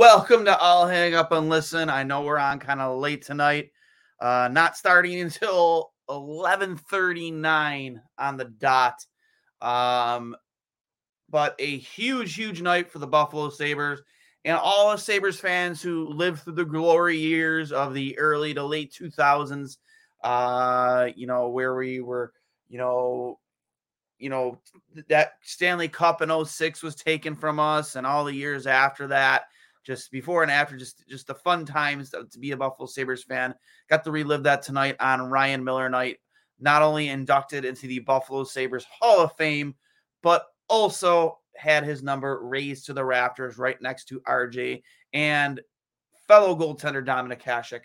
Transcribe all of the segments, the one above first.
Welcome to I'll Hang Up and Listen. I know we're on kind of late tonight. Uh, not starting until 11:39 on the dot. Um, but a huge, huge night for the Buffalo Sabres and all the Sabres fans who lived through the glory years of the early to late 2000s. Uh, you know, where we were, you know, you know, that Stanley Cup in 06 was taken from us and all the years after that, just before and after, just just the fun times to be a Buffalo Sabres fan. Got to relive that tonight on Ryan Miller night. Not only inducted into the Buffalo Sabres Hall of Fame, but also had his number raised to the rafters right next to RJ and fellow goaltender Dominik Hasek.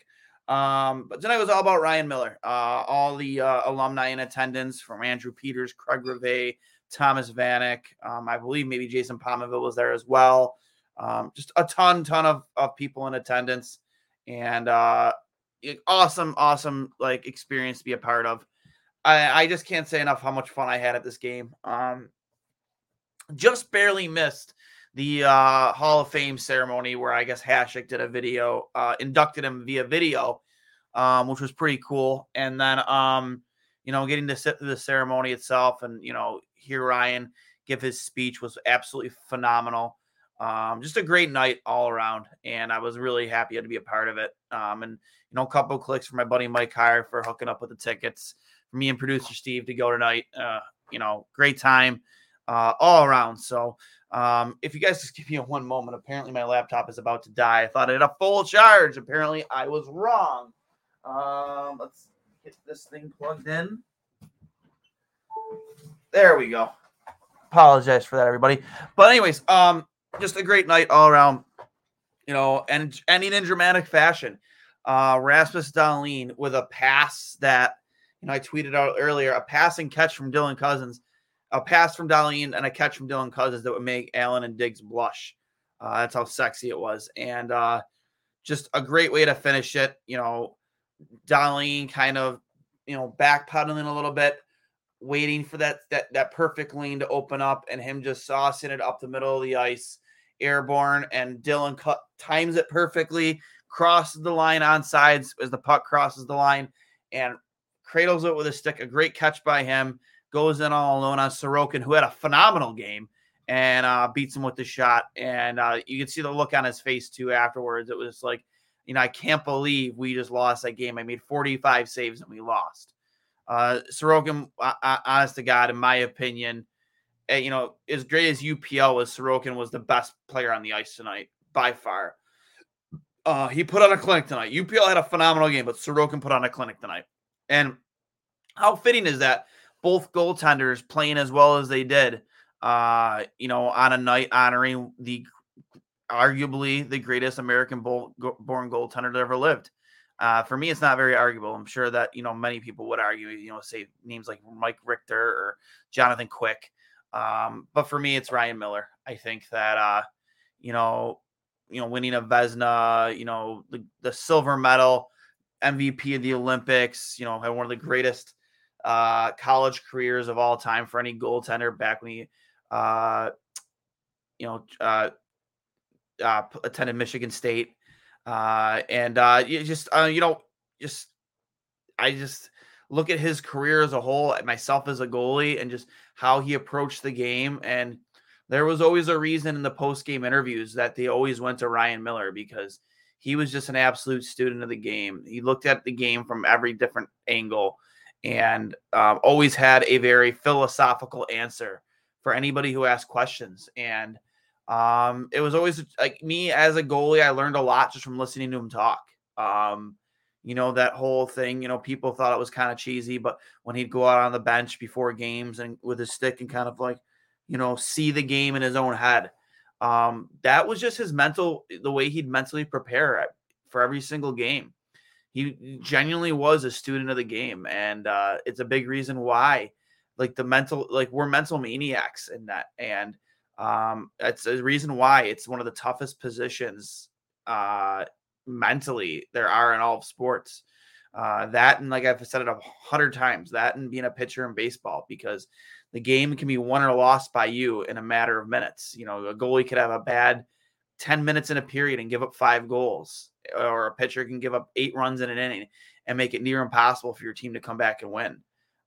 Um, but tonight was all about Ryan Miller. Uh, all the uh, alumni in attendance from Andrew Peters, Craig Rivet, Thomas Vanek. Um, I believe maybe Jason Pominville was there as well. Um, just a ton, ton of, of people in attendance, and uh, awesome, awesome like experience to be a part of. I, I just can't say enough how much fun I had at this game. Um, just barely missed the uh, Hall of Fame ceremony where I guess Hasek did a video, uh, inducted him via video, um, which was pretty cool. And then, um, you know, getting to sit through the ceremony itself and, you know, hear Ryan give his speech was absolutely phenomenal. Um, just a great night all around. And I was really happy to be a part of it. Um, and, you know, a couple clicks for my buddy Mike Hire for hooking up with the tickets, for me and producer Steve to go tonight. Uh, you know, great time uh, all around. So, um, if you guys just give me a one moment, apparently my laptop is about to die. I thought it had a full charge. Apparently, I was wrong. Um, let's get this thing plugged in. There we go. Apologize for that, everybody. But anyways, um, just a great night all around. You know, and ending in dramatic fashion. Uh, Rasmus Dahlin with a pass that you know I tweeted out earlier, a passing catch from Dylan Cozens a pass from Dahlin and a catch from Dylan Cozens that would make Allen and Diggs blush. Uh, that's how sexy it was. And uh, just a great way to finish it. You know, Dahlin kind of, you know, backpedaling a little bit, waiting for that that that perfect lane to open up, and him just saucing it up the middle of the ice, airborne, and Dylan cut times it perfectly, crosses the line on sides as the puck crosses the line, and cradles it with a stick. A great catch by him goes in all alone on Sorokin, who had a phenomenal game and uh, beats him with the shot. And uh, you can see the look on his face too afterwards. It was like, you know, I can't believe we just lost that game. I made 45 saves and we lost. Uh, Sorokin, honest to God, in my opinion, you know, as great as UPL was, Sorokin was the best player on the ice tonight by far. Uh, he put on a clinic tonight. UPL had a phenomenal game, but Sorokin put on a clinic tonight. And how fitting is that? Both goaltenders playing as well as they did. uh, you know, on a night honoring the arguably the greatest American born goaltender that ever lived. Uh, for me, it's not very arguable. I'm sure that you know many people would argue, you know, say names like Mike Richter or Jonathan Quick. Um, but for me, it's Ryan Miller. I think that uh, you know, you know, winning a Vezina, you know, the, the silver medal, MVP of the Olympics, you know, had one of the greatest uh, college careers of all time for any goaltender back when he, uh, you know, uh, uh, attended Michigan State. Uh, and uh, you just, uh, you know, just, I just look at his career as a whole, myself as a goalie, and just how he approached the game. And there was always a reason in the post game interviews that they always went to Ryan Miller because he was just an absolute student of the game. He looked at the game from every different angle and um, always had a very philosophical answer for anybody who asked questions. And um, it was always like me as a goalie, I learned a lot just from listening to him talk. Um, you know, that whole thing, you know, people thought it was kind of cheesy, but when he'd go out on the bench before games and with his stick and kind of like, you know, see the game in his own head. Um, that was just his mental, the way he'd mentally prepare for every single game. He genuinely was a student of the game, and uh, it's a big reason why, like the mental, like we're mental maniacs in that, and um, it's a reason why it's one of the toughest positions uh, mentally there are in all of sports. Uh, that and like I've said it a hundred times, that and being a pitcher in baseball because the game can be won or lost by you in a matter of minutes. You know, a goalie could have a bad 10 minutes in a period and give up five goals, or a pitcher can give up eight runs in an inning and make it near impossible for your team to come back and win.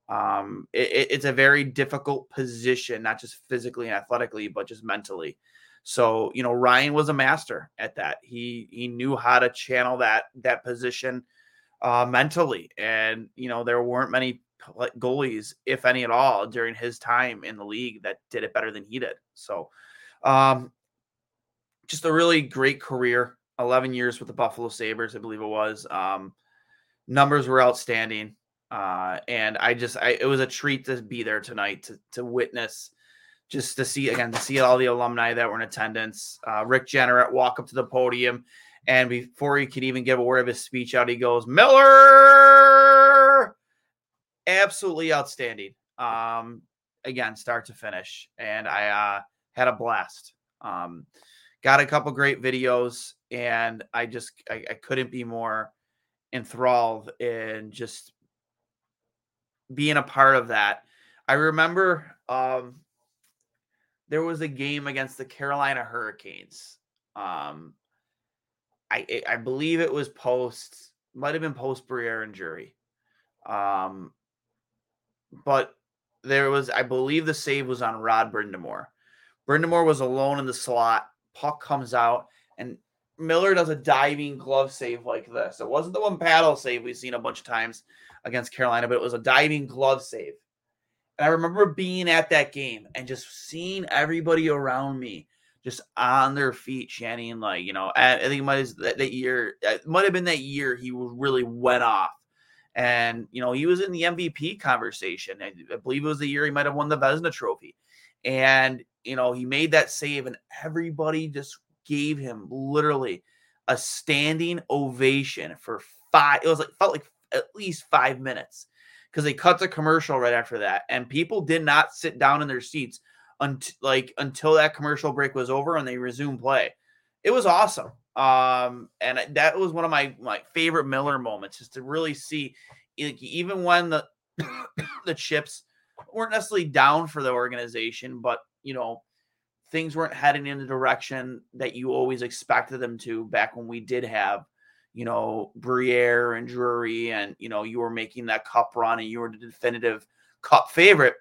Um, it, it's a very difficult position, not just physically and athletically, but just mentally. So, you know, Ryan was a master at that. He he knew how to channel that that position uh, mentally, and you know, there weren't many goalies, if any at all, during his time in the league that did it better than he did. So, um, just a really great career. 11 years with the Buffalo Sabres, I believe it was. Um, numbers were outstanding. Uh, and I just, I, it was a treat to be there tonight to, to witness, just to see again, to see all the alumni that were in attendance. Uh, Rick Jeanneret walk up to the podium, and before he could even give a word of his speech out, he goes, Miller, absolutely outstanding. Um, again, start to finish, and I uh, had a blast. Um, got a couple great videos, and I just I, I couldn't be more enthralled in just being a part of that. I remember um, there was a game against the Carolina Hurricanes. Um, I I believe it was post might have been post Briere injury. Um, but there was, I believe the save was on Rod Brind'Amour. Brind'Amour was alone in the slot. Puck comes out, and Miller does a diving glove save like this. It wasn't the one paddle save we've seen a bunch of times against Carolina, but it was a diving glove save. And I remember being at that game and just seeing everybody around me just on their feet chanting, like, you know, I think it might have that, that year, uh, it might have been that year he really went off and, you know, he was in the MVP conversation. I, I believe it was the year he might have won the Vezina trophy. And, you know, he made that save, and everybody just gave him literally a standing ovation for five. It was like, felt like at least five minutes because they cut the commercial right after that. And people did not sit down in their seats until like until that commercial break was over and they resumed play. It was awesome. Um, and that was one of my my favorite Miller moments, is to really see, even when the the chips weren't necessarily down for the organization, but you know, things weren't heading in the direction that you always expected them to back when we did have, you know, Briere and Drury, and you know, you were making that cup run and you were the definitive cup favorite.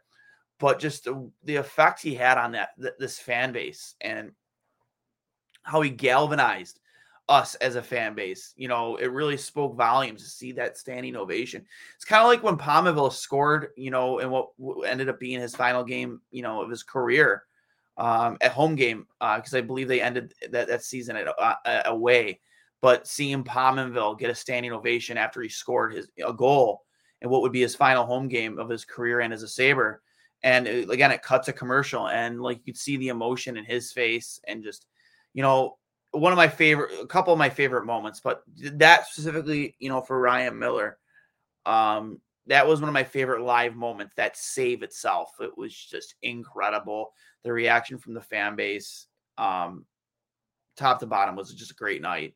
But just the, the effect he had on that th- this fan base and how he galvanized us as a fan base. You know, it really spoke volumes to see that standing ovation. It's kind of like when Pominville scored, you know, in what ended up being his final game, you know, of his career um, at home game, because uh, I believe they ended that, that season at uh, away. But seeing Pominville get a standing ovation after he scored his a goal and what would be his final home game of his career and as a Sabre, And it, again, it cuts a commercial, and like you could see the emotion in his face, and just you know, one of my favorite, a couple of my favorite moments, but that specifically, you know, for Ryan Miller, um, that was one of my favorite live moments. That save itself, it was just incredible. The reaction from the fan base, um, top to bottom, was just a great night.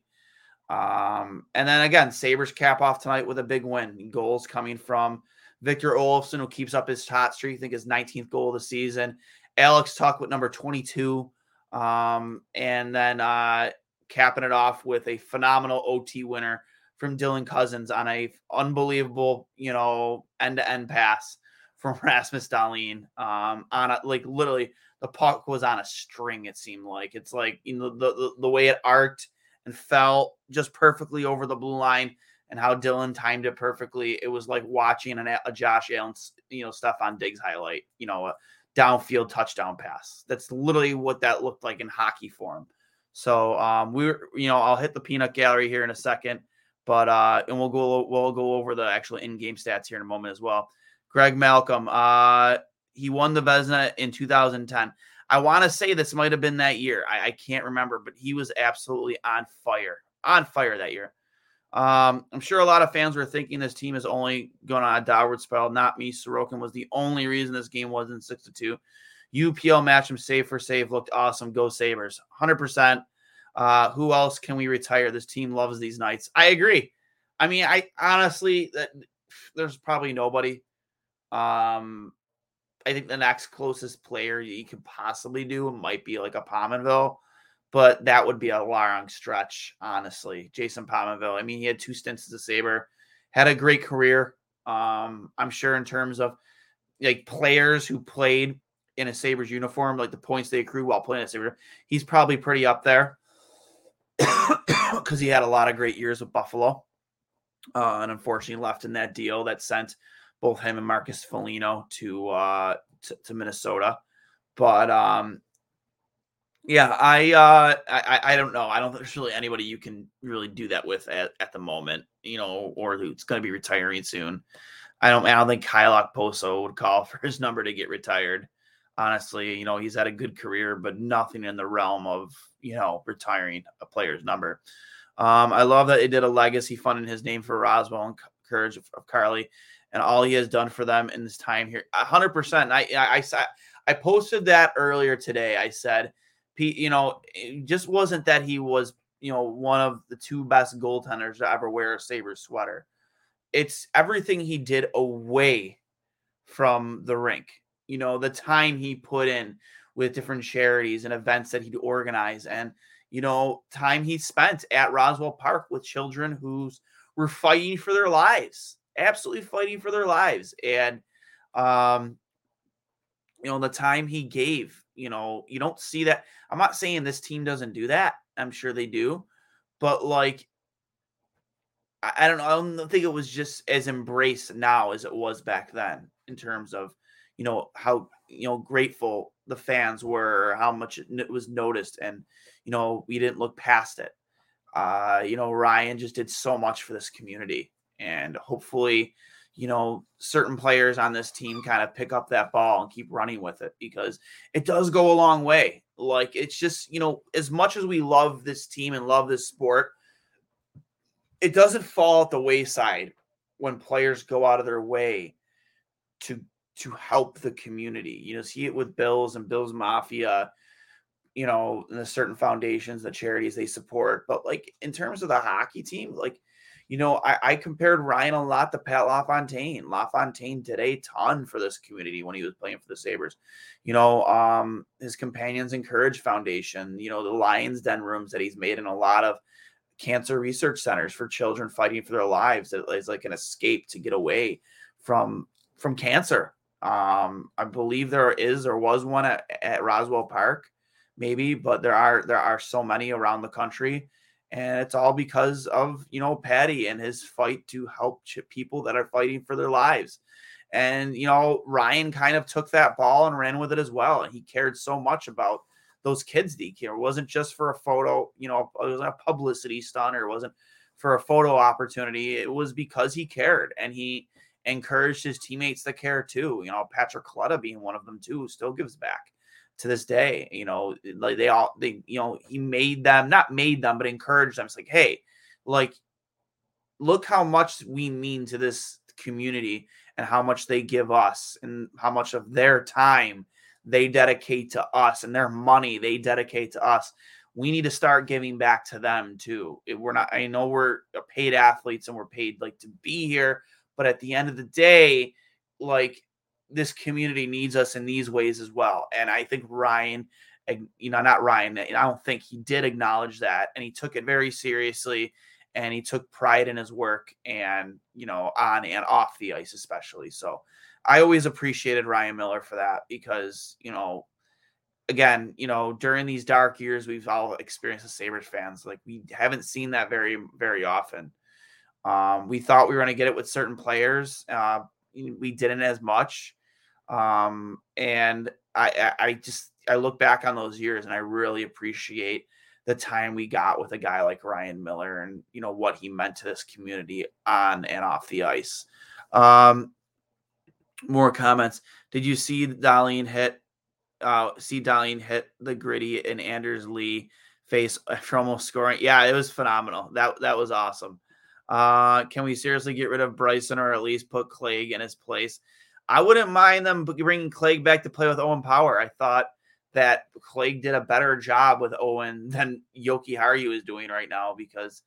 Um, and then again, Sabres cap off tonight with a big win. Goals coming from Victor Olofsson, who keeps up his hot streak, I think his 19th goal of the season. Alex Tuch with number 22. Um, and then uh, capping it off with a phenomenal OT winner from Dylan Cozens on a unbelievable, you know, end-to-end pass from Rasmus Dahlin. Um, on a, like literally the puck was on a string, it seemed like. It's like you know the, the, the way it arced and fell just perfectly over the blue line and how Dylan timed it perfectly. It was like watching an, a Josh Allen, you know, Stefon Diggs highlight, you know, a downfield touchdown pass. That's literally what that looked like in hockey form. So um, we're, you know, I'll hit the peanut gallery here in a second, but uh, and we'll go we'll go over the actual in-game stats here in a moment as well. Greg Malcolm, uh, he won the Vezina in 2010. I want to say this might have been that year. I, I, can't remember, but he was absolutely on fire, on fire that year. Um, I'm sure a lot of fans were thinking this team is only going on a downward spiral. Not me. Sorokin was the only reason this game wasn't six to two. UPL match him save for save looked awesome. Go Sabres, hundred percent. Uh, who else can we retire? This team loves these nights. I agree. I mean, I honestly that there's probably nobody. Um, I think the next closest player you could possibly do might be like a Pominville, but that would be a long stretch, honestly. Jason Pominville. I mean, he had two stints as a Sabre, had a great career. Um, I'm sure in terms of like players who played in a Sabres uniform, like the points they accrued while playing a Sabre, he's probably pretty up there because he had a lot of great years with Buffalo. Uh, and unfortunately left in that deal that sent both him and Marcus Foligno to uh to, to Minnesota. But um yeah, I uh I I don't know. I don't think there's really anybody you can really do that with at, at the moment, you know, or who's gonna be retiring soon. I don't I don't think Kyle Okposo would call for his number to get retired. Honestly, you know, he's had a good career, but nothing in the realm of, you know, retiring a player's number. Um, I love that they did a legacy fund in his name for Roswell and Courage of, of Carly and all he has done for them in this time here. 100%. I, I, I, I posted that earlier today. I said, Pete, you know, it just wasn't that he was, you know, one of the two best goaltenders to ever wear a Sabres sweater. It's everything he did away from the rink. You know, the time he put in with different charities and events that he'd organize and, you know, time he spent at Roswell Park with children who were fighting for their lives absolutely fighting for their lives. And, um, you know, the time he gave, you know, you don't see that. I'm not saying this team doesn't do that. I'm sure they do. But like, I, I don't know. I don't think it was just as embraced now as it was back then in terms of, you know, how, you know, grateful the fans were, how much it was noticed. And, you know, we didn't look past it. Uh, you know, Ryan just did so much for this community and hopefully you know certain players on this team kind of pick up that ball and keep running with it because it does go a long way. Like it's just you know as much as we love this team and love this sport it doesn't fall at the wayside when players go out of their way to to help the community. You know see it with bills and bills mafia you know and the certain foundations the charities they support. But like in terms of the hockey team like you know, I, I, compared Ryan a lot to Pat LaFontaine. LaFontaine did a ton for this community when he was playing for the Sabres. You know, um, his Companions and Courage Foundation, you know, the Lions Den rooms that he's made in a lot of cancer research centers for children fighting for their lives. That is like an escape to get away from from cancer. Um, I believe there is or was one at, at Roswell Park, maybe, but there are there are so many around the country and it's all because of you know Patty and his fight to help people that are fighting for their lives. And you know Ryan kind of took that ball and ran with it as well. And he cared so much about those kids. He It wasn't just for a photo, you know, it wasn't a publicity stunt or it wasn't for a photo opportunity. It was because he cared and he encouraged his teammates to care too. You know, Patrick Kaleta being one of them too, still gives back to this day. You know, like they all they you know he made them not made them but encouraged them. It's like hey, like look how much we mean to this community and how much they give us and how much of their time they dedicate to us and their money they dedicate to us we need to start giving back to them too we're not i know we're paid athletes and we're paid like to be here but at the end of the day like this community needs us in these ways as well and i think ryan you know not ryan i don't think he did acknowledge that and he took it very seriously and he took pride in his work and you know on and off the ice especially so i always appreciated ryan miller for that because you know again you know during these dark years we've all experienced as sabres fans like we haven't seen that very very often. Um, we thought we were going to get it with certain players uh, we didn't as much um, and I, I just i look back on those years and i really appreciate the time we got with a guy like Ryan Miller and you know what he meant to this community on and off the ice. Um, more comments. Did you see Dahlin hit? Uh, see Dahlin hit the gritty and Anders Lee face after almost scoring. Yeah, it was phenomenal. That that was awesome. Uh, can we seriously get rid of Bryson or at least put Clague in his place? I wouldn't mind them bringing Clague back to play with Owen Power. I thought that Clague did a better job with Owen than Jokiharju is doing right now because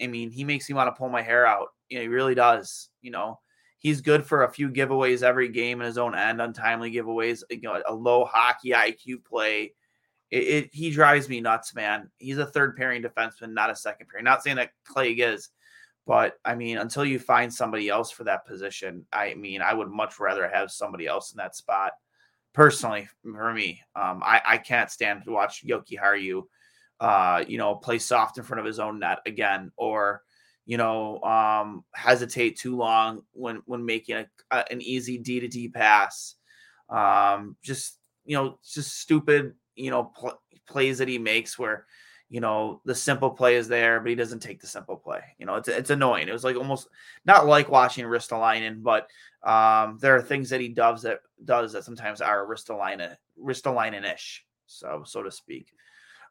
I mean he makes me want to pull my hair out. You know, he really does. You know, he's good for a few giveaways every game in his own end, untimely giveaways, you know, a low hockey IQ play. It, it he drives me nuts, man. He's a third pairing defenseman, not a second pairing. Not saying that Clague is, but I mean, until you find somebody else for that position, I mean, I would much rather have somebody else in that spot personally for me. Um, I, I can't stand to watch Jokiharju, uh, you know, play soft in front of his own net again, or you know, um, hesitate too long when when making a, a, an easy D to D pass. Um, just you know, just stupid, you know, pl- plays that he makes where you know the simple play is there, but he doesn't take the simple play. You know, it's it's annoying. It was like almost not like watching Ristolainen, but um, there are things that he does that does that sometimes are Ristolainen Ristolainen ish, so so to speak.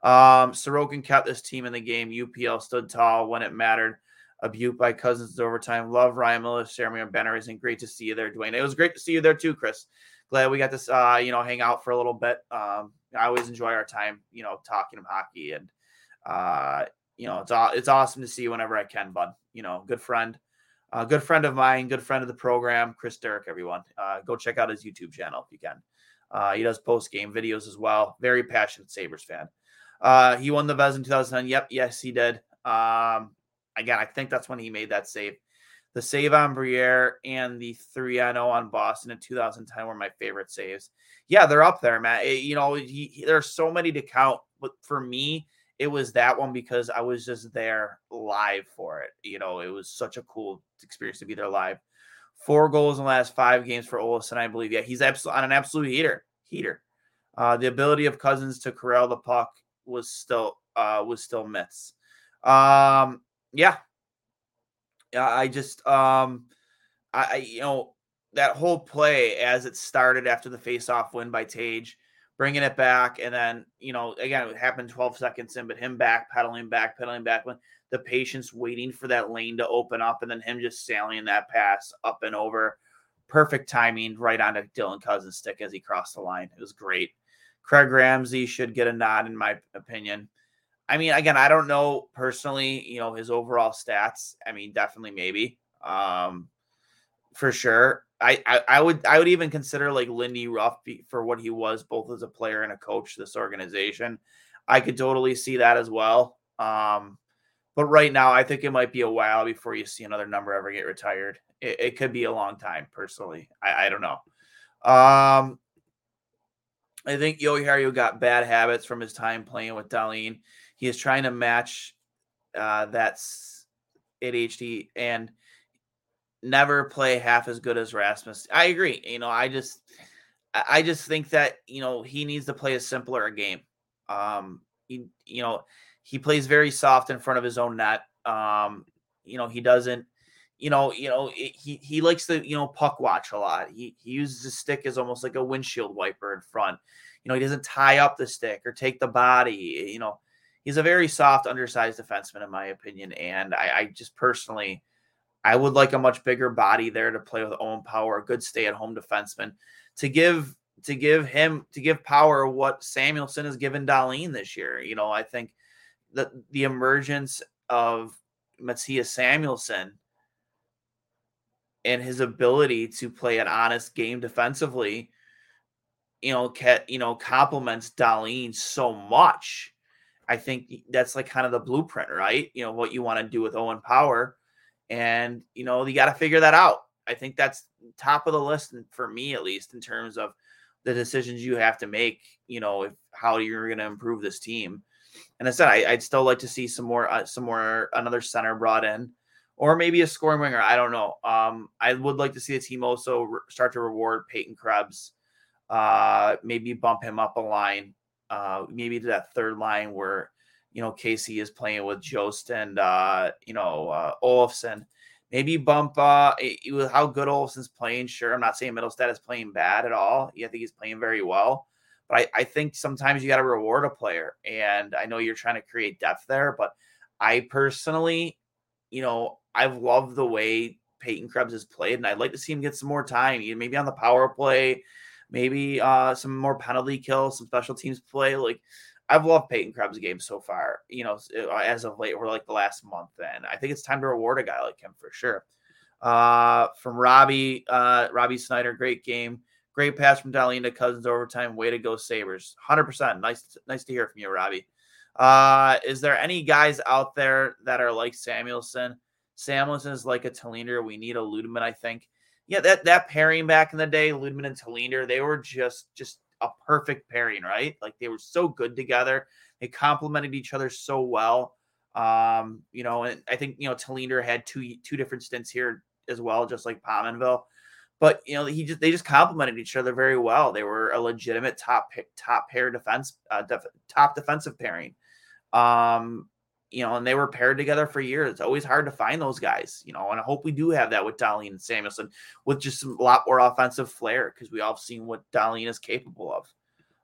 Um, Sorokin kept this team in the game. UPL stood tall when it mattered. A butte by Cozens overtime. Love Ryan Miller, Jeremy Benner. Isn't great to see you there, Dwayne. It was great to see you there too, Chris. Glad we got this, uh, you know, hang out for a little bit. Um, I always enjoy our time, you know, talking hockey, and uh, you know, it's it's awesome to see whenever I can, bud. You know, good friend a good friend of mine, good friend of the program, Chris Derrick, everyone. Uh, go check out his YouTube channel if you can. Uh, he does post game videos as well. Very passionate Sabres fan. Uh, he won the Vez in 2009. Yep, yes, he did. Um, again, I think that's when he made that save. The save on Briere and the 3 0 on Boston in 2010 were my favorite saves. Yeah, they're up there, man. It, you know, he, he, there's so many to count, but for me, it was that one because I was just there live for it. You know, it was such a cool experience to be there live. Four goals in the last five games for Olofsson, I believe. Yeah, he's absolutely on an absolute heater. Heater. Uh, the ability of Cozens to corral the puck was still uh, was still myths. Um, yeah, yeah. I just um, I, I you know that whole play as it started after the face-off win by Tage bringing it back, and then you know again it happened 12 seconds in, but him back pedaling back, pedaling back when the patience waiting for that lane to open up, and then him just sailing that pass up and over, perfect timing right onto Dylan Cozens' stick as he crossed the line. It was great. Craig Ramsay should get a nod in my opinion. I mean, again, I don't know personally, you know, his overall stats. I mean, definitely maybe. Um, for sure. I, I, would I would even consider like Lindy Ruff for what he was both as a player and a coach this organization. I could totally see that as well. Um, but right now, I think it might be a while before you see another number ever get retired. It, it could be a long time, personally. I, I don't know. Um, I think Jokiharju got bad habits from his time playing with Dahlin. He is trying to match uh, that's ADHD and – never play half as good as Rasmus. I agree. You know, I just I just think that, you know, he needs to play a simpler game. Um he you know, he plays very soft in front of his own net. Um, you know, he doesn't you know, you know, he he likes to you know puck watch a lot. He he uses his stick as almost like a windshield wiper in front. You know, he doesn't tie up the stick or take the body. You know, he's a very soft, undersized defenseman in my opinion, and I, I just personally. I would like a much bigger body there to play with Owen Power, a good stay-at-home defenseman, to give to give him to give power what Samuelsson has given Dahlin this year. You know, I think that the emergence of Mattias Samuelsson and his ability to play an honest game defensively, you know, you know, complements Dahlin so much. I think that's like kind of the blueprint, right? You know, what you want to do with Owen Power. And, you know, you got to figure that out. I think that's top of the list for me, at least, in terms of the decisions you have to make, you know, if how you're going to improve this team. And I said, I, would still like to see some more, uh, some more, another center brought in or maybe a scoring winger. I don't know. Um, I would like to see the team also re- start to reward Peyton Krebs. Uh, maybe bump him up a line. Uh, maybe to that third line where you know Casey is playing with Jost and uh, you know uh, Olofsson. Maybe bump uh, with how good Olofsson's playing. Sure, I'm not saying Mittelstadt is playing bad at all. I think he's playing very well. But I, I think sometimes you got to reward a player, and I know you're trying to create depth there. But I personally, you know, I've loved the way Peyton Krebs has played, and I'd like to see him get some more time, maybe on the power play, maybe uh, some more penalty kills, some special teams play. Like I've loved Peyton Krebs' game so far, you know, uh, as of late, or like the last month. And I think it's time to reward a guy like him for sure. Uh, from Robbie, uh, Robbie Snyder, great game. Great pass from Dahlin to Cozens overtime. Way to go, Sabres. 100%. Nice, nice to hear from you, Robbie. Uh, is there any guys out there that are like Samuelsson? Samuelsson is like a Tallinder. We need a Lydman, I think. Yeah, that that pairing back in the day, Lydman and Tallinder, they were just just a perfect pairing, right? Like they were so good together. They complemented each other so well. Um, you know, and I think you know Tallinder had two two different stints here as well, just like Pominville. But you know, he just they just complemented each other very well. They were a legitimate top top pair defense, uh, def, top defensive pairing. Um, you know, and they were paired together for years. It's always hard to find those guys, you know, and I hope we do have that with Dahlin and Samuelsson with just a lot more offensive flair because we all have seen what Dahlin is capable of.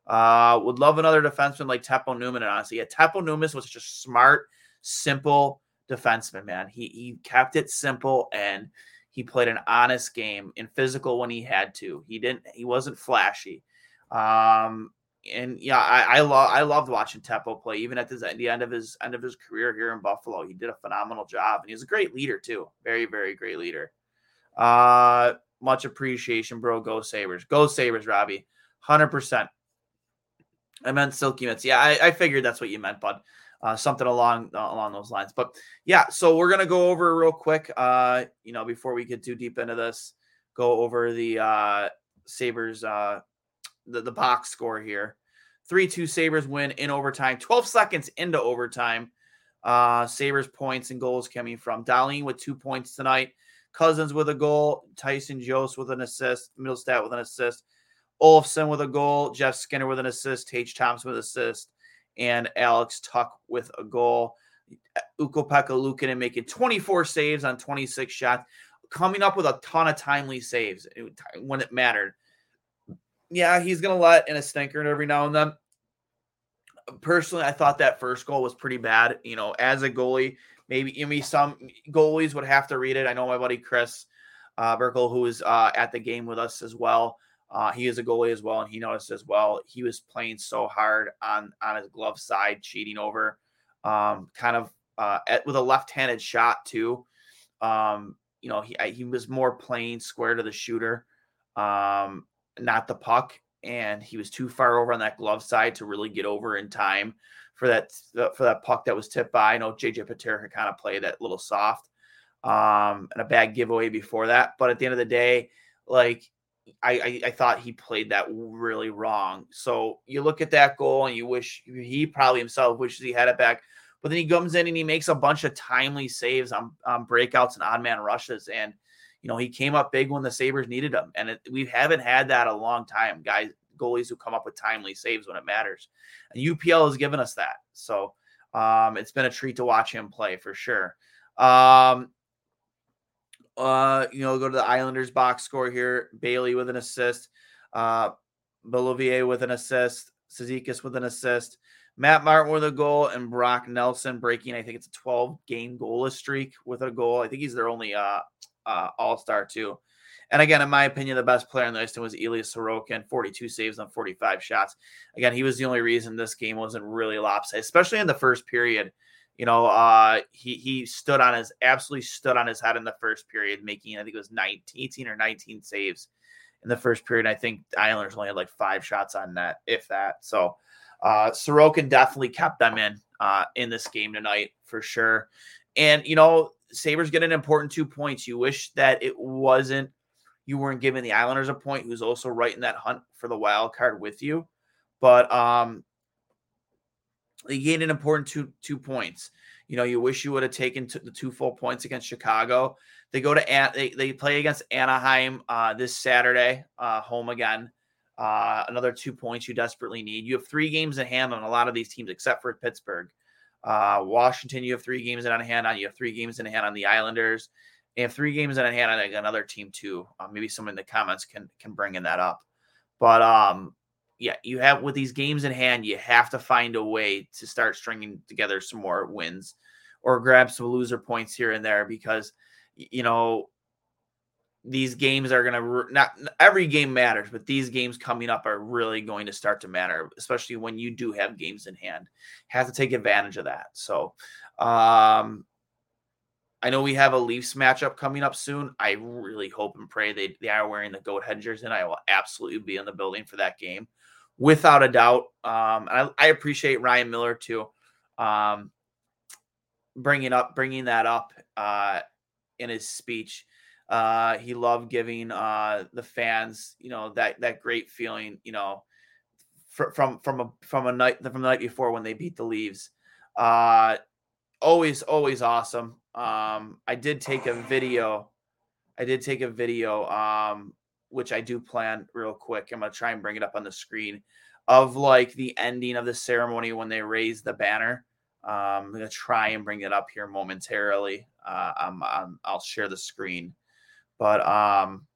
Uh, would love another defenseman like Teppo Numminen, and honestly, yeah, Teppo Numminen was just smart, simple defenseman, man. He he kept it simple and he played an honest game and physical when he had to. He didn't. He wasn't flashy. Um, and yeah, I, I love I loved watching Teppo play, even at the, the end of his end of his career here in Buffalo. He did a phenomenal job, and he's a great leader too. Very, very great leader. Uh, much appreciation, bro. Go Sabres, go Sabres, Robbie, hundred percent. I meant silky mitts. Yeah, I, I figured that's what you meant, bud. Uh, something along uh, along those lines. But yeah, so we're gonna go over real quick. Uh, you know, before we get too deep into this, go over the uh Sabres uh the, the box score here. 3 2 Sabres win in overtime. 12 seconds into overtime. Uh, Sabres points and goals coming from Dahlin with two points tonight. Cozens with a goal. Tyson Jost with an assist. Mittelstadt with an assist. Olofsson with a goal. Jeff Skinner with an assist. Tage Thompson with an assist. And Alex Tuch with a goal. Ukko-Pekka Luukkonen making 24 saves on 26 shots, coming up with a ton of timely saves when it mattered yeah, he's gonna let in a stinker every now and then. Personally, I thought that first goal was pretty bad. You know, as a goalie, maybe know, some goalies would have to read it. I know my buddy Chris uh, Burkle, uh, at the game with us as well. Uh, he is a goalie as well, and he noticed as well. He was playing so hard on on his glove side, cheating over, um, kind of uh, at, with a left-handed shot too. Um, you know, he he was more playing square to the shooter. Um, not the puck, and he was too far over on that glove side to really get over in time for that for that puck that was tipped by. I know JJ Peterka kind of played that little soft, um, and a bad giveaway before that. But at the end of the day, like I, I, I thought he played that really wrong. So you look at that goal and you wish he probably himself wishes he had it back. But then he comes in and he makes a bunch of timely saves on, on breakouts and odd man rushes. And you know, he came up big when the Sabres needed him. And it, we haven't had that a long time, guys, goalies who come up with timely saves when it matters. And UPL has given us that. So um, it's been a treat to watch him play for sure. Um, Uh, you know, go to the Islanders box score here. Bailey with an assist. Uh, Beauvillier with an assist. Cizikas with an assist. Matt Martin with a goal and Brock Nelson breaking, I think it's a 12 game goalless streak with a goal. I think he's their only uh, uh, all star, too. And again, in my opinion, the best player in the Eastern was Elias Sorokin, 42 saves on 45 shots. Again, he was the only reason this game wasn't really lopsided, especially in the first period. You know, uh, he he stood on his absolutely stood on his head in the first period, making I think it was 19, 18 or 19 saves in the first period. I think Islanders only had like five shots on net, if that. So uh, Sorokin definitely kept them in uh, in this game tonight for sure. And you know, Sabres get an important two points. You wish that it wasn't you weren't giving the Islanders a point, who's also right in that hunt for the wild card with you. But um, they gained an important two two points. You know, you wish you would have taken the two full points against Chicago. They go to An- they they play against Anaheim uh, this Saturday, uh, home again. Uh, another two points you desperately need. You have three games in hand on a lot of these teams, except for Pittsburgh. Uh, Washington, you have three games in hand on. You have three games in hand on the Islanders. They have three games in hand on another team too. Uh, maybe someone in the comments can can bring in that up. But um, yeah, you have with these games in hand, you have to find a way to start stringing together some more wins or grab some loser points here and there because you know these games are going to not every game matters, but these games coming up are really going to start to matter, especially when you do have games in hand. Have to take advantage of that. So, um, I know we have a Leafs matchup coming up soon. I really hope and pray they, they are wearing the goat headgears, and I will absolutely be in the building for that game, without a doubt. Um, I, I, appreciate Ryan Miller too, um, bringing up bringing that up uh, in his speech. Uh, he loved giving uh, the fans, you know, that that great feeling, you know, fr- from from a from a night from the night before when they beat the Leaves. Uh, always always awesome. Um, I did take a video. I did take a video, um, which I do plan real quick. I'm gonna try and bring it up on the screen of like the ending of the ceremony when they raise the banner. Um, I'm gonna try and bring it up here momentarily. Uh, I'm, I'm I'll share the screen, but um,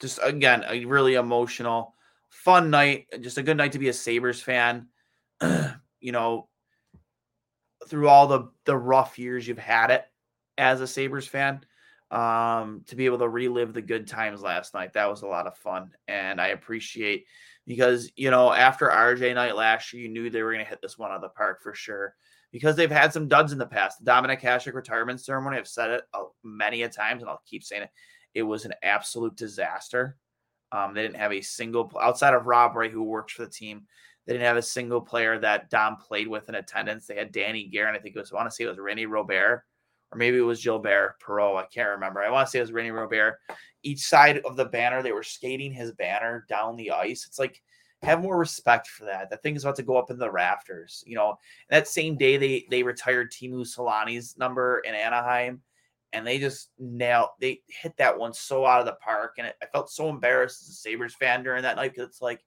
just again a really emotional, fun night. Just a good night to be a Sabres fan. you know, through all the the rough years you've had it as a Sabres fan, um, to be able to relive the good times last night. That was a lot of fun. And I appreciate because, you know, after RJ night last year, you knew they were going to hit this one out of the park for sure because they've had some duds in the past. The Dominik Hasek retirement ceremony, I've said it many a times and I'll keep saying it. It was an absolute disaster. Um, they didn't have a single outside of Rob Ray, who works for the team. They didn't have a single player that Dom played with in attendance. They had Danny Garen. I think it was, I want to say it was René Robert, or maybe it was Gilbert Perreault. I can't remember. I want to say it was René Robert. Each side of the banner, they were skating his banner down the ice. It's like, have more respect for that. That thing is about to go up in the rafters. You know, that same day they they retired Teemu Selanne's number in Anaheim, and they just nailed. They hit that one so out of the park, and it, I felt so embarrassed as a Sabres fan during that night because it's like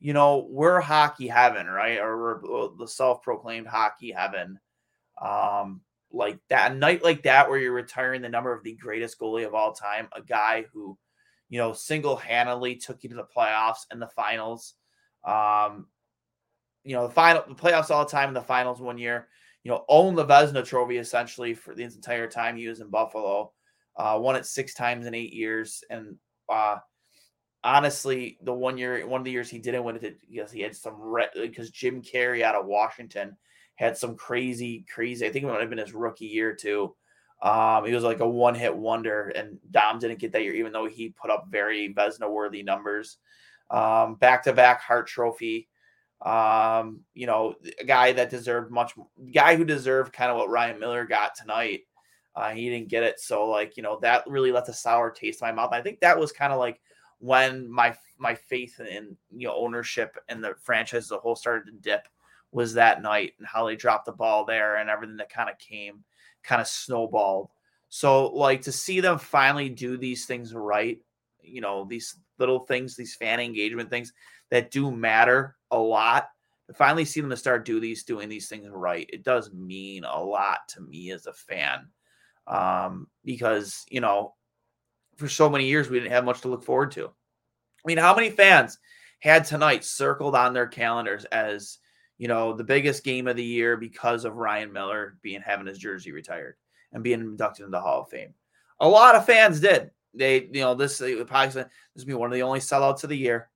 you know, we're hockey heaven, right? Or we're the self-proclaimed hockey heaven. Um, like that a night like that where you're retiring the number of the greatest goalie of all time, a guy who, you know, single-handedly took you to the playoffs and the finals. Um, you know, the final the playoffs all the time in the finals one year, you know, owned the Vezina trophy essentially for the entire time he was in Buffalo. Uh, won it six times in eight years and uh honestly, the one year, one of the years he didn't win it because he had some because Jim Carey out of Washington had some crazy, crazy. I think it might have been his rookie year too. Um, he was like a one hit wonder, and Dom didn't get that year, even though he put up very Vezina worthy numbers. Back to back Hart Trophy. Um, you know, a guy that deserved much, guy who deserved kind of what Ryan Miller got tonight. Uh, he didn't get it, so like you know that really left a sour taste in my mouth. I think that was kind of like when my my faith in you know ownership and the franchise as a whole started to dip was that night and how they dropped the ball there and everything that kind of came kind of snowballed. So like to see them finally do these things right, you know, these little things, these fan engagement things that do matter a lot. Finally see them to start do these doing these things right, it does mean a lot to me as a fan. Um, because you know, for so many years we didn't have much to look forward to. I mean, how many fans had tonight circled on their calendars as you know the biggest game of the year because of Ryan Miller being having his jersey retired and being inducted into the Hall of Fame? A lot of fans did. They, you know, this probably this be one of the only sellouts of the year.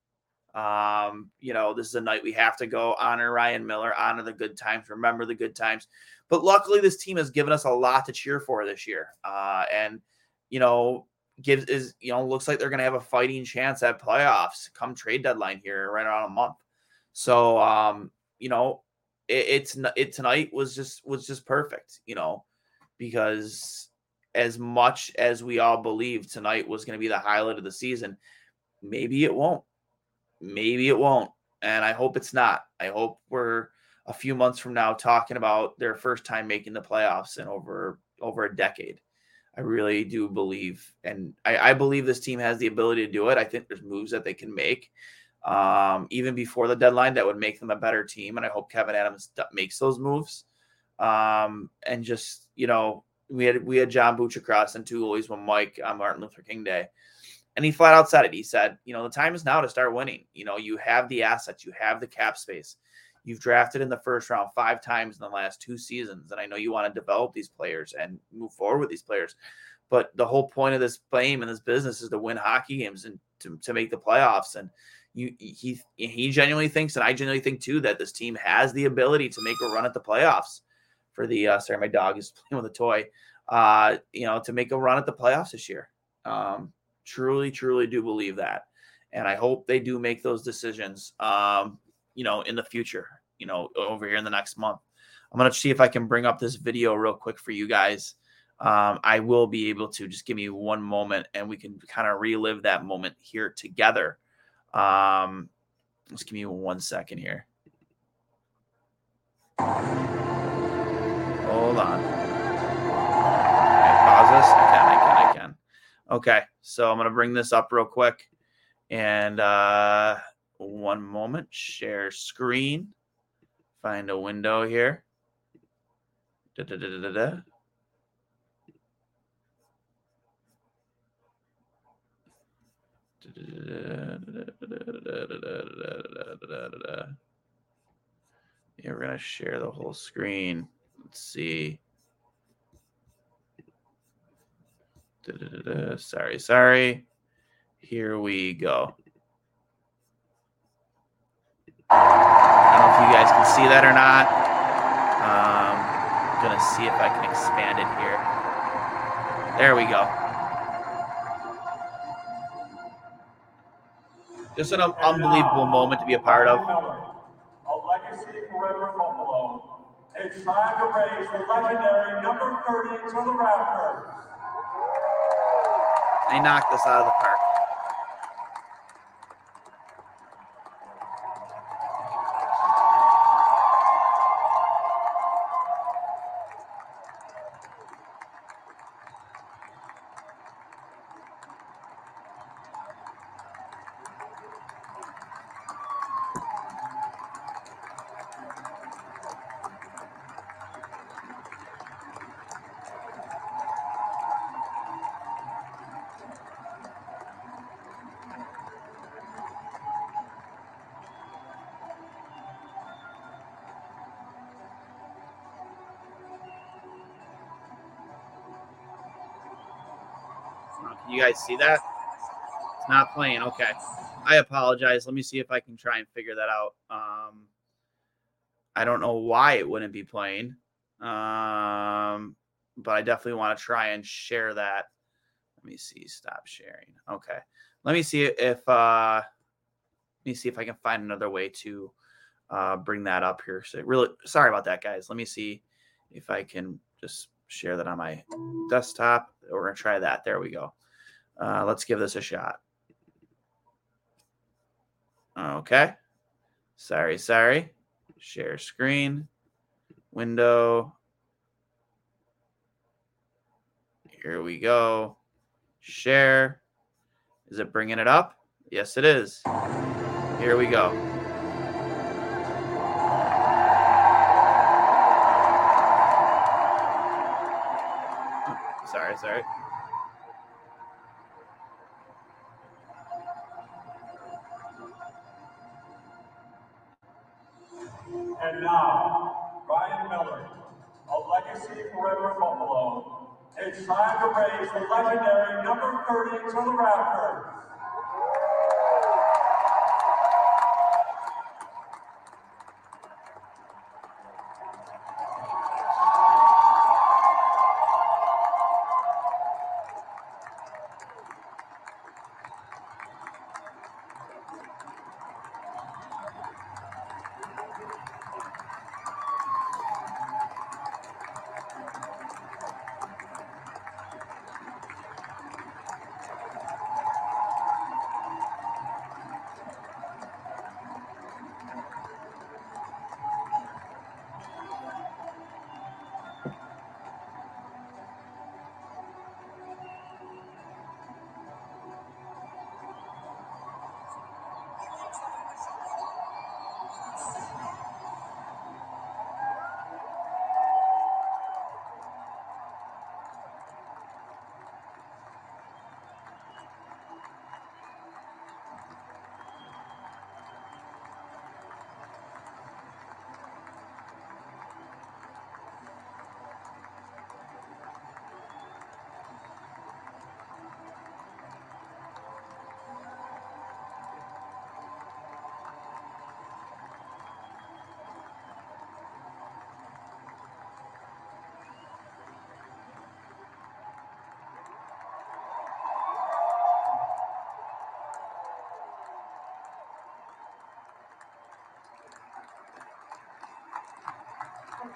Um, you know, this is a night we have to go honor Ryan Miller, honor the good times, remember the good times. But luckily, this team has given us a lot to cheer for this year. Uh, and you know, gives is you know looks like they're going to have a fighting chance at playoffs come trade deadline here right around a month. So um, you know, it, it's it tonight was just was just perfect. You know, because as much as we all believe tonight was going to be the highlight of the season, maybe it won't. Maybe it won't. And I hope it's not. I hope we're a few months from now talking about their first time making the playoffs in over over a decade. I really do believe, and I, I believe this team has the ability to do it. I think there's moves that they can make, um, even before the deadline, that would make them a better team. And I hope Kevyn Adams makes those moves. Um, and just you know, we had we had John Buccigross and Two Goalies One Mike on Martin Luther King Day, and he flat out said it. He said, you know, the time is now to start winning. You know, you have the assets, you have the cap space. You've drafted in the first round five times in the last two seasons, and I know you want to develop these players and move forward with these players. But the whole point of this game and this business is to win hockey games and to, to make the playoffs. And you, he he genuinely thinks, and I genuinely think too, that this team has the ability to make a run at the playoffs. For the uh, sorry, my dog is playing with a toy. Uh, you know, to make a run at the playoffs this year. Um, truly, truly do believe that, and I hope they do make those decisions. Um, you know, in the future, you know, over here in the next month. I'm going to see if I can bring up this video real quick for you guys. Um, I will be able to just give me one moment and we can kind of relive that moment here together. Um, just give me one second here. Hold on. Okay, so I'm going to bring this up real quick. And uh, one moment, share screen, find a window here. Da, da, da, yeah, we're gonna share the whole screen. Let's see. Sorry, sorry. Here we go. I don't know if you guys can see that or not. Um, I'm to see if I can expand it here. There we go. Just an unbelievable moment to be a part of. A legacy forever Buffalo. It's time to raise the legendary number 30 to the rafters. They knocked us out of the park. You guys see that? It's not playing. Okay. I apologize. Let me see if I can try and figure that out. Um, I don't know why it wouldn't be playing. Um, but I definitely want to try and share that. Let me see. Stop sharing. Okay. Let me see if uh let me see if I can find another way to uh bring that up here. So really sorry about that, guys. Let me see if I can just share that on my desktop. We're gonna try that. There we go. Uh, let's give this a shot. Okay. Sorry, sorry. Share screen, window. Here we go. Share. Is it bringing it up? Yes, it is. Here we go. Sorry, sorry. Legendary number 30 to the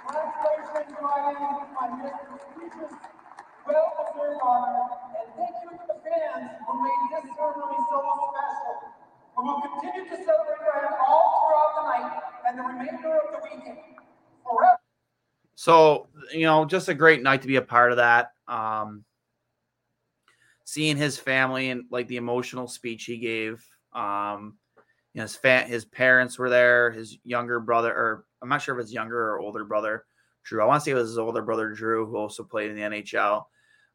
Congratulations, Ryan, on your prestigious, well-deserved honor, and thank you to the fans who made this ceremony so special. We will continue to celebrate Ryan all throughout the night and the remainder of the weekend. So, you know, just a great night to be a part of that. Um, seeing his family and like the emotional speech he gave. Um, you know, his fa- his parents were there, his younger brother, or I'm not sure if it's younger or older brother, Drew. I want to say it was his older brother Drew, who also played in the NHL.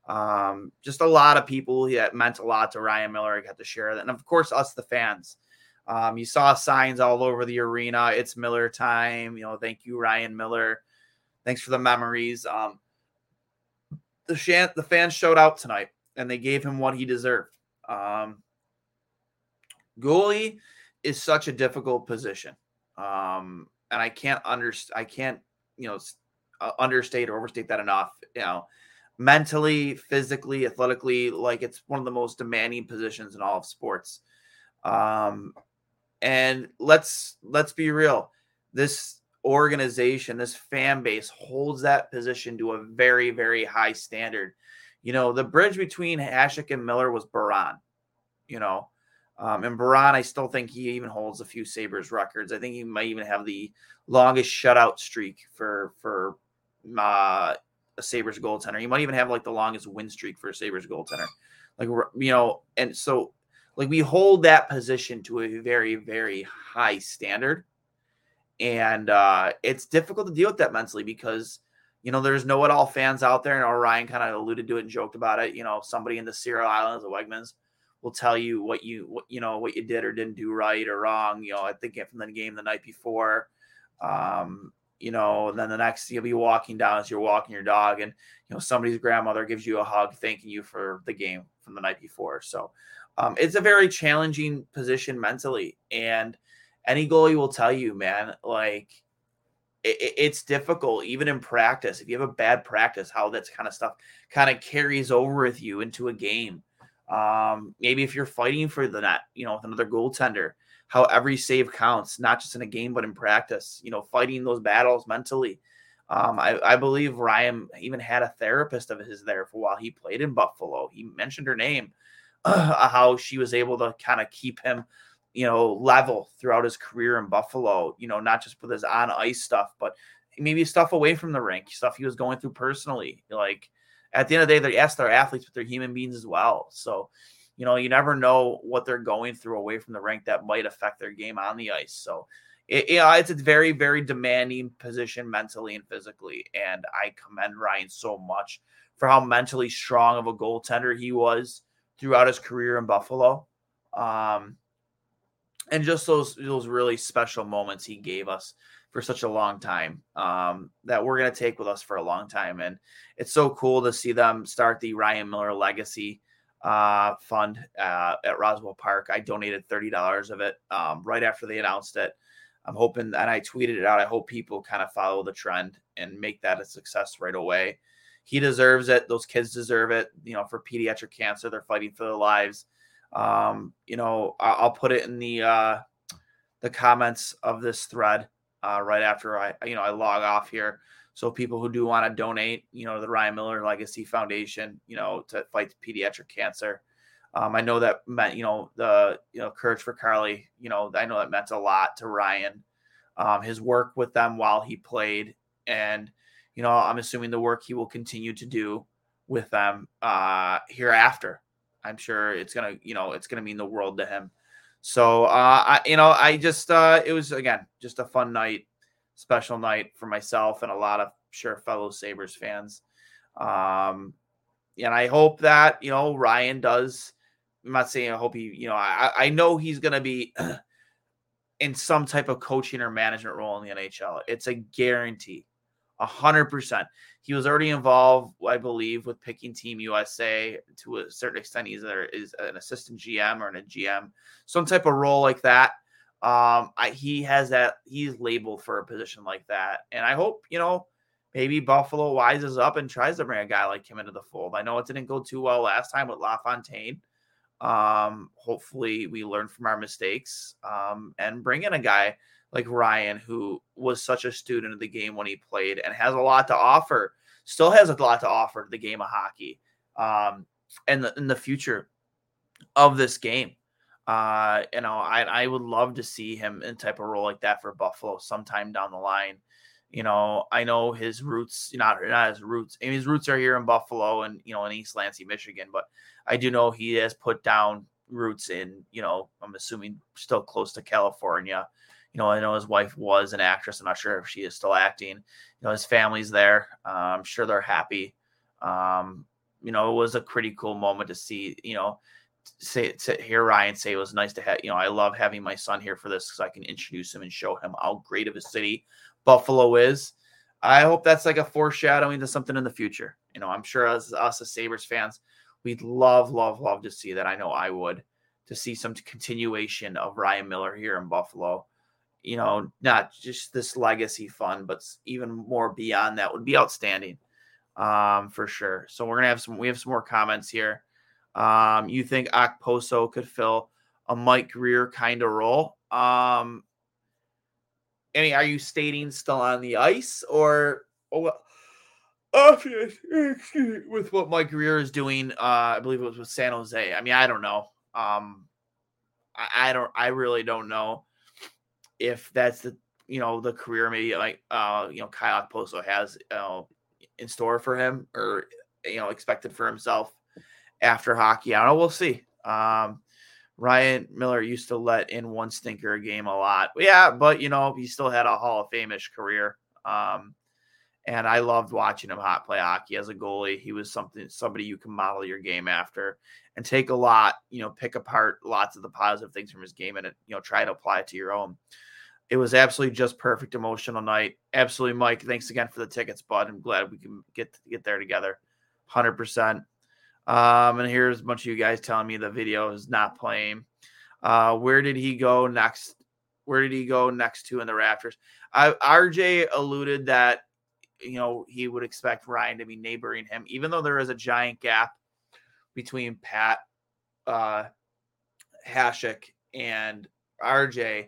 Um, just a lot of people that meant a lot to Ryan Miller. I got to share that, and of course, us the fans. Um, you saw signs all over the arena. It's Miller time. You know, thank you, Ryan Miller. Thanks for the memories. Um, the shan- the fans showed out tonight, and they gave him what he deserved. Um, goalie is such a difficult position, um, and I can't understand. I can't, you know, uh, understate or overstate that enough. You know, mentally, physically, athletically, like it's one of the most demanding positions in all of sports. Um, and let's let's be real. This organization, this fan base holds that position to a very, very high standard. You know, the bridge between Hasek and Miller was Biron. You know, um, and Biron, I still think he even holds a few Sabres records. I think he might even have the longest shutout streak for for uh, a Sabres goaltender. He might even have like the longest win streak for a Sabres goaltender. Like you know, and so like we hold that position to a very very high standard and uh it's difficult to deal with that mentally because you know there's know it all fans out there and Orion kind of alluded to it and joked about it you know somebody in the Seattle Islands the Wegmans will tell you what you what you know what you did or didn't do right or wrong you know I think from the game the night before um you know and then the next you'll be walking down as you're walking your dog and you know somebody's grandmother gives you a hug thanking you for the game from the night before. So um, it's a very challenging position mentally and any goalie will tell you man like it, it's difficult even in practice. If you have a bad practice how that kind of stuff kind of carries over with you into a game um, maybe if you're fighting for the net you know with another goaltender how every save counts not just in a game but in practice you know fighting those battles mentally um, I, I, believe Ryan even had a therapist of his there for while he played in Buffalo. He mentioned her name, uh, how she was able to kind of keep him, you know, level throughout his career in Buffalo. You know, not just with his on ice stuff, but maybe stuff away from the rink, stuff he was going through personally. Like at the end of the day, they're yes, they're athletes, but they're human beings as well. So, you know, you never know what they're going through away from the rink that might affect their game on the ice. So, it, know, it's a very, very demanding position mentally and physically. And I commend Ryan so much for how mentally strong of a goaltender he was throughout his career in Buffalo. Um, and just those those really special moments he gave us for such a long time um, that we're going to take with us for a long time. And it's so cool to see them start the Ryan Miller Legacy uh, Fund uh, at Roswell Park. I donated $30 of it um, right after they announced it. I'm hoping, and I tweeted it out. I hope people kind of follow the trend and make that a success right away. He deserves it. Those kids deserve it. You know, for pediatric cancer, they're fighting for their lives. Um, you know, I'll put it in the uh, the comments of this thread uh, right after I, you know, I log off here. So people who do want to donate, you know, to the Ryan Miller Legacy Foundation, you know, to fight pediatric cancer. Um, I know that meant, you know, the, you know, Courage for Carly, you know, I know that meant a lot to Ryan. Um, his work with them while he played. And, you know, I'm assuming the work he will continue to do with them uh, hereafter. I'm sure it's to, you know, it's to mean the world to him. So, uh, I, you know, I just, uh, it was again just a fun night, special night for myself and a lot of sure fellow Sabres fans. Um, and I hope that you know Ryan does. I'm not saying I hope he, you know, I, I know he's going to be in some type of coaching or management role in the NHL. It's a guarantee, a hundred percent. He was already involved, I believe, with picking Team USA to a certain extent. He's there is an assistant GM or a GM, some type of role like that. Um, I, he has that. He's labeled for a position like that, and I hope you know maybe Buffalo wises up and tries to bring a guy like him into the fold. I know it didn't go too well last time with LaFontaine. Um, hopefully, we learn from our mistakes um, and bring in a guy like Ryan, who was such a student of the game when he played and has a lot to offer, still has a lot to offer to the game of hockey um, and the, in the future of this game. Uh, you know, I, I would love to see him in type of role like that for Buffalo sometime down the line. You know, I know his roots, not not his roots. I mean, his roots are here in Buffalo and you know in East Lansing, Michigan. But I do know he has put down roots in, you know, I'm assuming still close to California you know, I know his wife was an actress. I'm not sure if she is still acting. You know, his family's there. Uh, I'm sure they're happy. Um, you know, it was a pretty cool moment to see, you know, say to hear Ryan say it was nice to have, you know, I love having my son here for this because I can introduce him and show him how great of a city Buffalo is. I hope that's like a foreshadowing to something in the future. You know, I'm sure as us as Sabres fans, we'd love, love, love to see that. I know I would to see some continuation of Ryan Miller here in Buffalo you know, not just this legacy fund, but even more beyond that would be outstanding um, for sure. So we're gonna have some. We have some more comments here. Um, you think Okposo could fill a Mike Grier kind of role? Um, any? Are you stating still on the ice or? Oh, with what Mike Grier is doing, uh, I believe it was with San Jose. I mean, I don't know. Um, I, I don't. I really don't know if that's the you know the career maybe like uh you know Kyle Okposo has uh, in store for him or you know expected for himself after hockey. I don't know. We'll see. Um, Ryan Miller used to let in one stinker a game a lot. Yeah, but you know he still had a Hall of Fame-ish career. Um, and I loved watching him hot play hockey as a goalie. He was something somebody you can model your game after and take a lot, you know, pick apart lots of the positive things from his game and you know try to apply it to your own. It was absolutely just perfect emotional night. Absolutely, Mike. Thanks again for the tickets, bud. I'm glad we can get get there together. Hundred percent. Um, and here's a bunch of you guys telling me the video is not playing. Uh, where did he go next? Where did he go next to in the Raptors? I, RJ alluded that you know he would expect Ryan to be neighboring him, even though there is a giant gap between Pat uh, Hasek and RJ.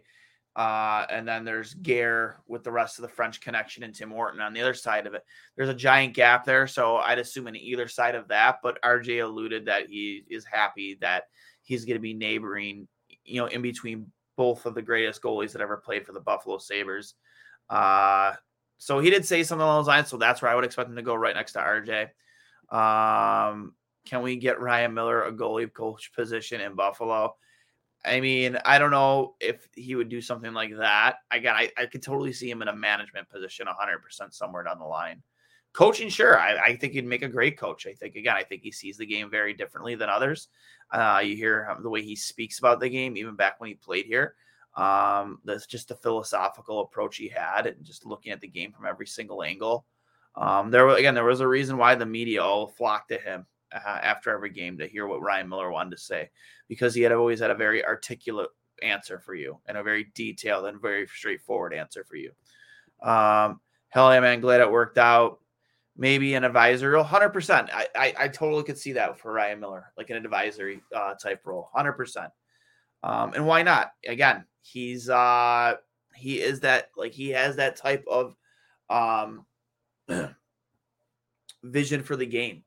Uh, and then there's Gare with the rest of the French connection and Tim Horton on the other side of it. There's a giant gap there. So I'd assume on either side of that. But RJ alluded that he is happy that he's going to be neighboring, you know, in between both of the greatest goalies that ever played for the Buffalo Sabres. Uh, so he did say something along those lines. So that's where I would expect him to go right next to RJ. Um, can we get Ryan Miller a goalie coach position in Buffalo? I mean, I don't know if he would do something like that. Again, I, I could totally see him in a management position 100% somewhere down the line. Coaching, sure. I, I think he'd make a great coach. I think, again, I think he sees the game very differently than others. Uh, you hear the way he speaks about the game, even back when he played here. Um, that's just the philosophical approach he had and just looking at the game from every single angle. Um, there again, there was a reason why the media all flocked to him uh, after every game to hear what Ryan Miller wanted to say because he had always had a very articulate answer for you and a very detailed and very straightforward answer for you. Um, hell yeah, man, glad it worked out. Maybe an advisory role, hundred percent. I, I, I totally could see that for Ryan Miller, like an advisory uh, type role, hundred percent. Um, and why not? Again, he's uh he is that like he has that type of um vision for the game.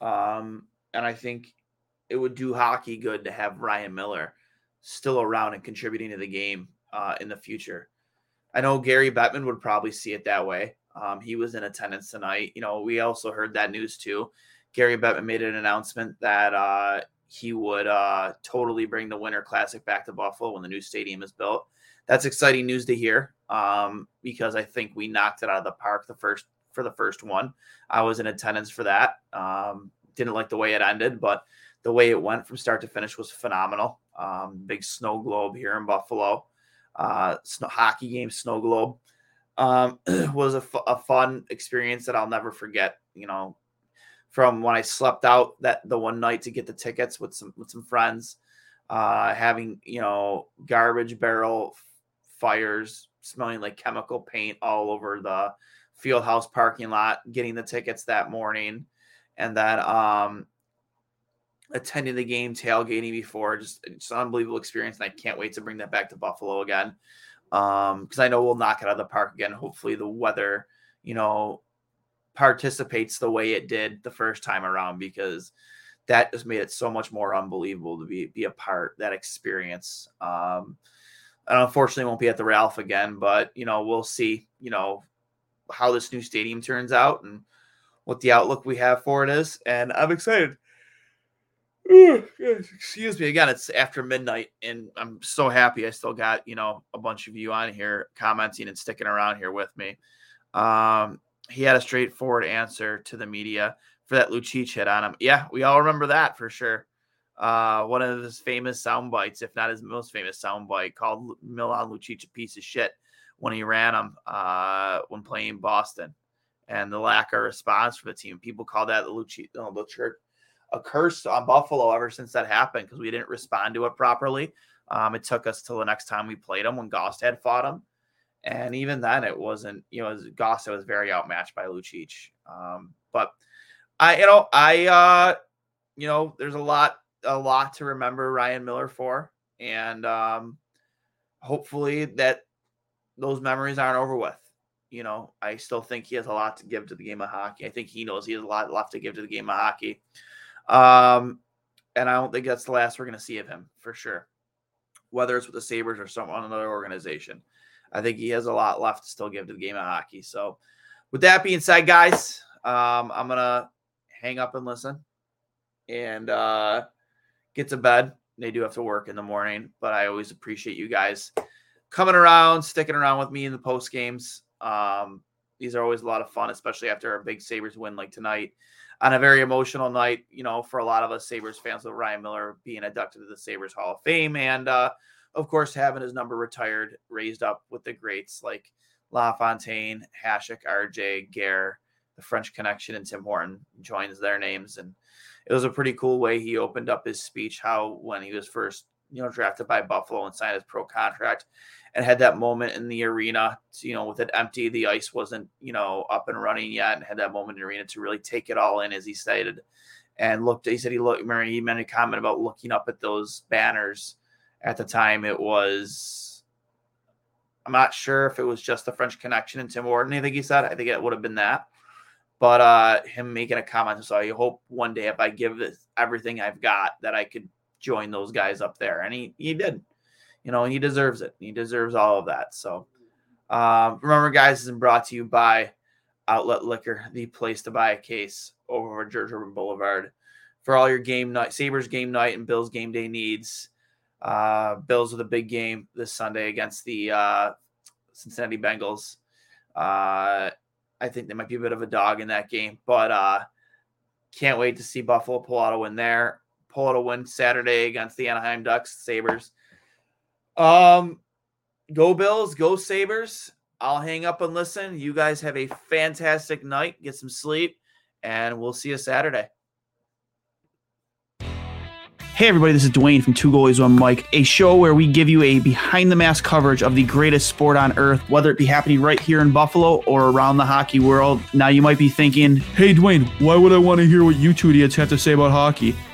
Um, and I think it would do hockey good to have Ryan Miller still around and contributing to the game uh, in the future. I know Gary Bettman would probably see it that way. Um, he was in attendance tonight. You know, we also heard that news too. Gary Bettman made an announcement that uh, he would uh, totally bring the Winter Classic back to Buffalo when the new stadium is built. That's exciting news to hear um, because I think we knocked it out of the park the first for the first one. I was in attendance for that. Um, didn't like the way it ended, but the way it went from start to finish was phenomenal. Um, big snow globe here in Buffalo, uh, snow, hockey game snow globe um, was a, f- a fun experience that I'll never forget. You know, from when I slept out that the one night to get the tickets with some with some friends, uh, having you know garbage barrel fires, smelling like chemical paint all over the field house parking lot, getting the tickets that morning, and then um, attending the game, tailgating before. Just an unbelievable experience, and I can't wait to bring that back to Buffalo again. Um, because I know we'll knock it out of the park again. Hopefully, the weather, you know, participates the way it did the first time around because that just made it so much more unbelievable to be be a part that experience. Um, and unfortunately, won't be at the Ralph again, but you know, we'll see. You know, how this new stadium turns out and what the outlook we have for it is, and I'm excited. Excuse me. Again, it's after midnight, and I'm so happy I still got you know a bunch of you on here commenting and sticking around here with me. Um, he had a straightforward answer to the media for that Lucic hit on him. Yeah, we all remember that for sure. Uh, one of his famous sound bites, if not his most famous sound bite, called Milan Lucic a piece of shit when he ran him uh, when playing Boston, and the lack of response from the team. People call that the no, the church a curse on Buffalo ever since that happened because we didn't respond to it properly. Um, it took us till the next time we played him when Gaustad fought him. And even then, it wasn't, you know, Gaustad was very outmatched by Lucic. Um, but I, you know, I, uh, you know, there's a lot, a lot to remember Ryan Miller for. And um, hopefully that those memories aren't over with. You know, I still think he has a lot to give to the game of hockey. I think he knows he has a lot left to give to the game of hockey. Um, and I don't think that's the last we're going to see of him for sure, whether it's with the Sabres or some another organization. I think he has a lot left to still give to the game of hockey. So, with that being said, guys, um, I'm gonna hang up and listen and uh, get to bed. They do have to work in the morning, but I always appreciate you guys coming around, sticking around with me in the post games. Um, these are always a lot of fun, especially after a big Sabres win like tonight on a very emotional night, you know, for a lot of us Sabres fans with Ryan Miller being inducted to the Sabres Hall of Fame and uh, of course having his number retired, raised up with the greats like LaFontaine, Hasek, RJ, Gare, the French Connection, and Tim Horton joins their names. And it was a pretty cool way he opened up his speech, how when he was first, you know, drafted by Buffalo and signed his pro contract, and had that moment in the arena, you know, with it empty, the ice wasn't, you know, up and running yet, and had that moment in the arena to really take it all in, as he stated, and looked. He said he looked. Remember, he made a comment about looking up at those banners. At the time, it was. I'm not sure if it was just the French Connection and Tim Horton. I think he said. I think it would have been that. But uh him making a comment, so I hope one day if I give this everything I've got, that I could join those guys up there, and he he did you know, he deserves it. He deserves all of that. So um, remember, guys, is brought to you by Outlet Liquor, the place to buy a case over George Urban Boulevard for all your game night, Sabres game night, and Bills game day needs. Uh, Bills with a big game this Sunday against the uh, Cincinnati Bengals. Uh, I think they might be a bit of a dog in that game, but uh, can't wait to see Buffalo pull out a win there. Pull out a win Saturday against the Anaheim Ducks, Sabres. Um, go Bills, go Sabres. I'll hang up and listen. You guys have a fantastic night. Get some sleep, and we'll see you Saturday. Hey, everybody, this is Duane from Two Goalies, One Mike, a show where we give you a behind the mask coverage of the greatest sport on earth, whether it be happening right here in Buffalo or around the hockey world. Now, you might be thinking, hey, Duane, why would I want to hear what you two idiots have to say about hockey?